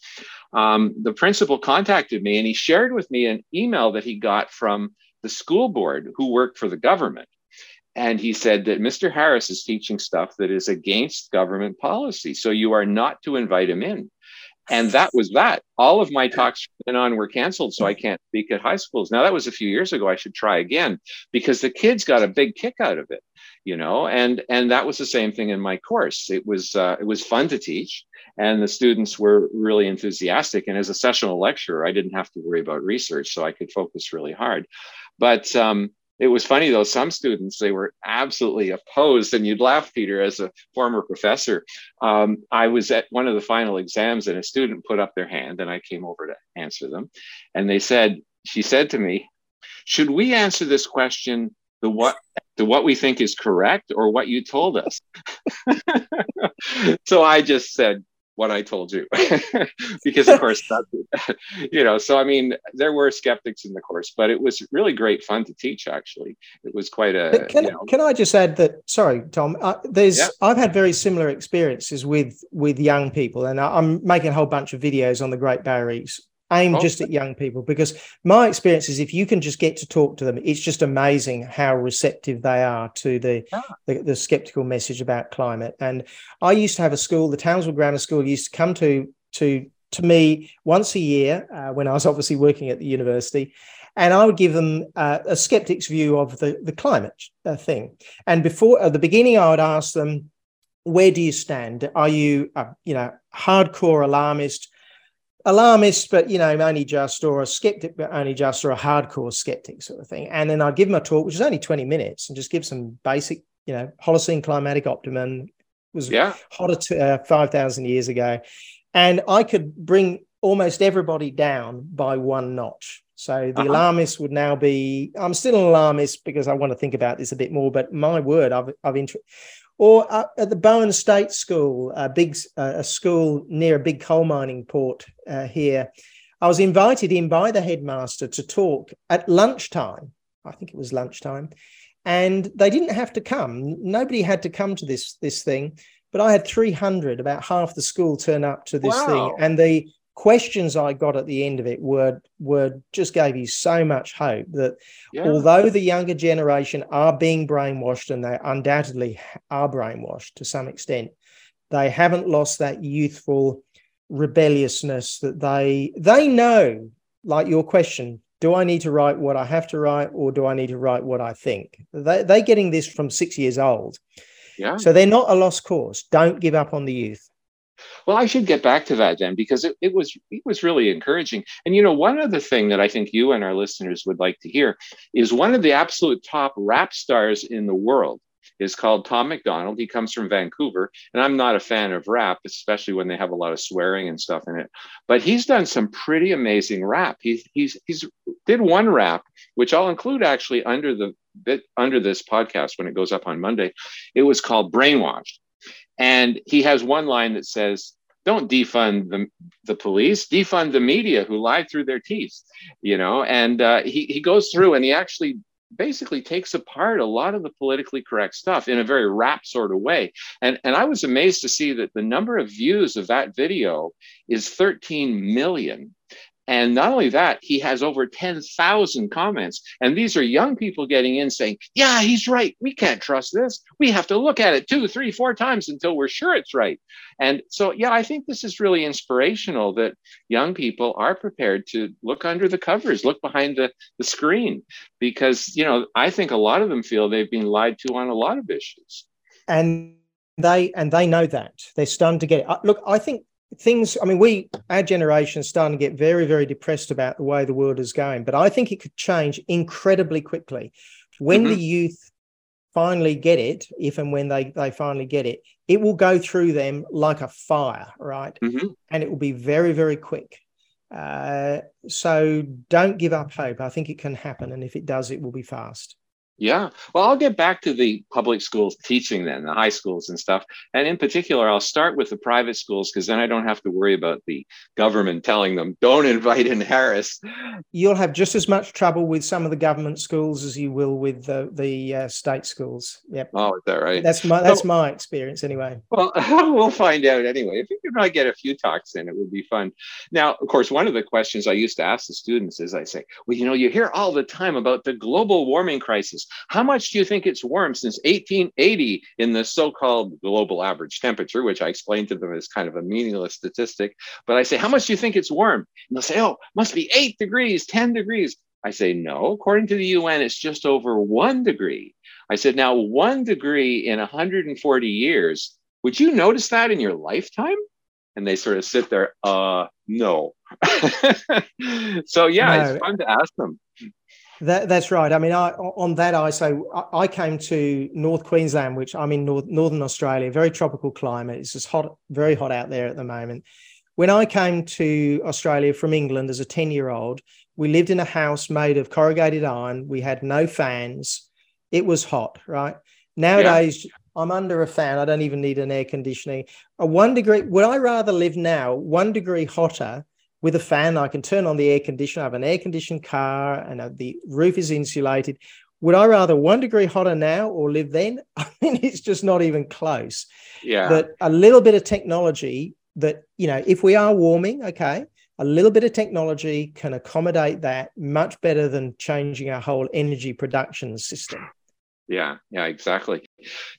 um, the principal contacted me and he shared with me an email that he got from the school board who worked for the government. And he said that Mr. Harris is teaching stuff that is against government policy. So you are not to invite him in. And that was that. All of my talks from then on were canceled, so I can't speak at high schools. Now, that was a few years ago. I should try again because the kids got a big kick out of it, you know, and and that was the same thing in my course. It was uh, it was fun to teach and the students were really enthusiastic. And as a sessional lecturer, I didn't have to worry about research, so I could focus really hard. But um, it was funny though, some students, they were absolutely opposed. And you'd laugh, Peter, as a former professor. Um, I was at one of the final exams and a student put up their hand and I came over to answer them. And they said, she said to me, should we answer this question the what the what we think is correct or what you told us (laughs) so i just said what I told you, (laughs) because of course that's (laughs) you know. So I mean, there were skeptics in the course, but it was really great fun to teach. Actually, it was quite a. Can, you know, can I just add that? Sorry, Tom. Uh, there's yeah. I've had very similar experiences with with young people, and I'm making a whole bunch of videos on the Great Barrier aimed oh. just at young people because my experience is if you can just get to talk to them it's just amazing how receptive they are to the, ah. the, the skeptical message about climate and i used to have a school the townsville grammar school used to come to to to me once a year uh, when i was obviously working at the university and I would give them uh, a skeptic's view of the, the climate uh, thing. And before at the beginning, I would ask them, "Where do you stand? Are you, a, you know, hardcore alarmist? Alarmist, but you know, only just, or a skeptic, but only just, or a hardcore skeptic sort of thing. And then I'd give them a talk, which is only 20 minutes, and just give some basic, you know, Holocene climatic optimum was yeah. hotter uh, 5,000 years ago. And I could bring almost everybody down by one notch. So the uh-huh. alarmist would now be, I'm still an alarmist because I want to think about this a bit more, but my word, I've, I've, int- or at the Bowen State School, a big a school near a big coal mining port uh, here. I was invited in by the headmaster to talk at lunchtime. I think it was lunchtime, and they didn't have to come. Nobody had to come to this this thing, but I had 300, about half the school turn up to this wow. thing, and the questions I got at the end of it were were just gave you so much hope that yeah. although the younger generation are being brainwashed and they undoubtedly are brainwashed to some extent, They haven't lost that youthful rebelliousness that they they know. Like your question, do I need to write what I have to write, or do I need to write what I think? They they're getting this from six years old. Yeah. So they're not a lost cause. Don't give up on the youth. Well, I should get back to that then because it, it was it was really encouraging. And you know, one other thing that I think you and our listeners would like to hear is one of the absolute top rap stars in the world is called Tom MacDonald. He comes from Vancouver, and I'm not a fan of rap, especially when they have a lot of swearing and stuff in it. But he's done some pretty amazing rap. He's he's he's did one rap, which I'll include actually under the bit under this podcast when it goes up on Monday. It was called Brainwashed, and he has one line that says. Don't defund the, the police, defund the media who lie through their teeth, you know. And uh, he, he goes through and he actually basically takes apart a lot of the politically correct stuff in a very rap sort of way. And, and I was amazed to see that the number of views of that video is 13 million. And not only that, he has over 10,000 comments. And these are young people getting in saying, Yeah, he's right. We can't trust this. We have to look at it two, three, four times until we're sure it's right. And so, yeah, I think this is really inspirational that young people are prepared to look under the covers, look behind the, the screen, because, you know, I think a lot of them feel they've been lied to on a lot of issues. And they and they know that they're starting to get it. Uh, look, I think things i mean we our generation is starting to get very very depressed about the way the world is going but i think it could change incredibly quickly. When mm-hmm. the youth finally get it if and when they they finally get it it will go through them like a fire right? Mm-hmm. and it will be very very quick. Uh, so don't give up hope. I think it can happen and if it does it will be fast yeah. Well, I'll get back to the public schools teaching then, the high schools and stuff. And in particular, I'll start with the private schools because then I don't have to worry about the government telling them, don't invite in Harris. You'll have just as much trouble with some of the government schools as you will with the, the uh, state schools. Yep. Oh, is that right? That's my that's my experience anyway. Well, (laughs) we'll find out anyway. If you could not get a few talks in, it would be fun. Now, of course, one of the questions I used to ask the students is I say, well, you know, you hear all the time about the global warming crisis. How much do you think it's warmed since 1880 in the so called global average temperature, which I explained to them as kind of a meaningless statistic? But I say, How much do you think it's warm? And they'll say, Oh, must be eight degrees, 10 degrees. I say, No, according to the UN, it's just over one degree. I said, Now, one degree in 140 years, would you notice that in your lifetime? And they sort of sit there, uh, no. (laughs) so yeah, no. it's fun to ask them. That, that's right. I mean, I, on that, I say I came to North Queensland, which I'm in North, Northern Australia, very tropical climate. It's just hot, very hot out there at the moment. When I came to Australia from England as a 10 year old, we lived in a house made of corrugated iron. We had no fans. It was hot, right? Nowadays, yeah. I'm under a fan. I don't even need an air conditioning. A one degree, would I rather live now one degree hotter with a fan. I can turn on the air conditioner. I have an air conditioned car and uh, the roof is insulated. Would I rather one degree hotter now or live then? (laughs) I mean, it's just not even close. Yeah. But a little bit of technology that, you know, if we are warming, okay, a little bit of technology can accommodate that much better than changing our whole energy production system. Yeah, yeah, exactly.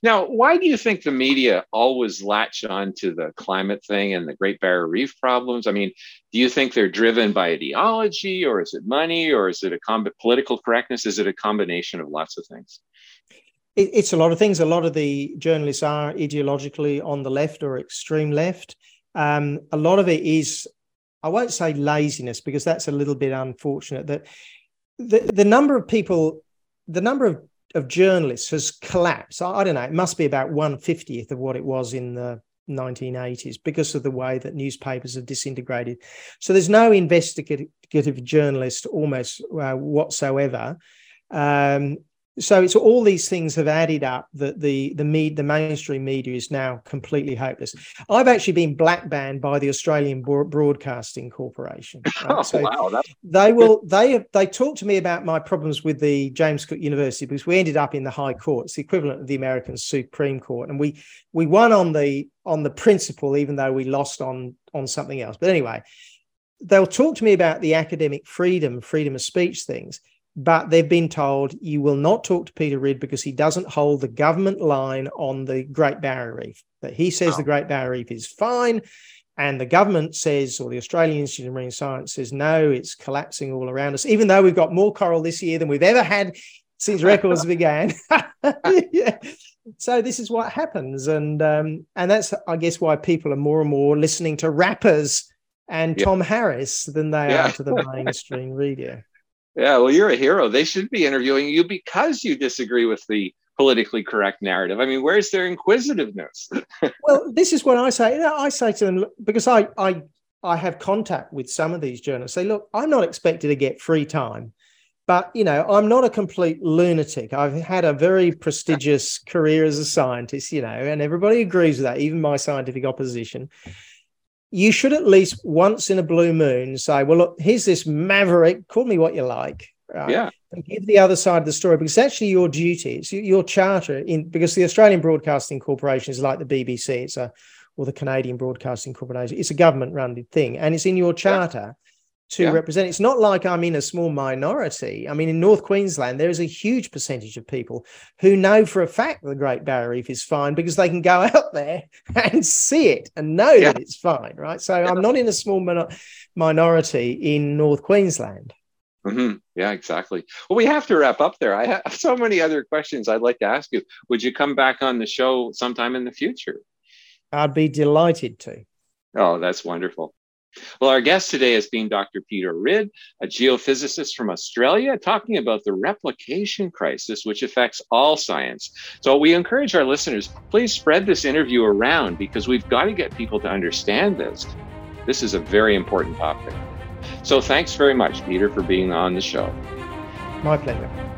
Now, why do you think the media always latch on to the climate thing and the Great Barrier Reef problems? I mean, do you think they're driven by ideology or is it money or is it a com- political correctness? Is it a combination of lots of things? It, it's a lot of things. A lot of the journalists are ideologically on the left or extreme left. Um, a lot of it is, I won't say laziness because that's a little bit unfortunate. That the, the number of people, the number of of journalists has collapsed. I, I don't know. It must be about one fiftieth of what it was in the 1980s because of the way that newspapers have disintegrated. So there's no investigative journalist almost uh, whatsoever. Um, so it's all these things have added up that the the med, the mainstream media is now completely hopeless. I've actually been black banned by the Australian Broadcasting Corporation. (laughs) Right? Oh, so wow, that's... they will they they talked to me about my problems with the James Cook University because we ended up in the High Court, it's the equivalent of the American Supreme Court, and we we won on the on the principle, even though we lost on on something else. But anyway, they'll talk to me about the academic freedom, freedom of speech things but they've been told you will not talk to Peter Ridd because he doesn't hold the government line on the Great Barrier Reef. That he says oh. the Great Barrier Reef is fine, and the government says, or the Australian Institute of Marine Science says, no, it's collapsing all around us. Even though we've got more coral this year than we've ever had since records (laughs) began. (laughs) yeah. So this is what happens, and um, and that's I guess why people are more and more listening to rappers and yeah. Tom Harris than they yeah. are to the (laughs) mainstream media. Yeah, well, you're a hero. They should be interviewing you because you disagree with the politically correct narrative. I mean, where's their inquisitiveness? (laughs) well, this is what I say. I say to them because I I I have contact with some of these journalists. Say, look, I'm not expected to get free time, but you know, I'm not a complete lunatic. I've had a very prestigious career as a scientist, you know, and everybody agrees with that, even my scientific opposition you should at least once in a blue moon say, well, look, here's this maverick, call me what you like. Right? Yeah. And give the other side of the story because it's actually your duty. It's your charter in because the Australian Broadcasting Corporation is like the BBC, it's a or the Canadian Broadcasting Corporation. It's a government run thing, and it's in your charter. Yeah to yeah. represent. It's not like I'm in a small minority. I mean, in North Queensland, there is a huge percentage of people who know for a fact the Great Barrier Reef is fine because they can go (laughs) out there and see it and know yeah. that it's fine, right? So yeah. I'm not in a small minority in North Queensland. Mm-hmm. Yeah, exactly. Well, we have to wrap up there. I have (laughs) so many other questions I'd like to ask you. Would you come back on the show sometime in the future? I'd be delighted to. Oh, that's wonderful. Well, our guest today has been Dr. Peter Ridd, a geophysicist from Australia, talking about the replication crisis, which affects all science. So we encourage our listeners, please spread this interview around because we've got to get people to understand this. This is a very important topic. So thanks very much, Peter, for being on the show. My pleasure.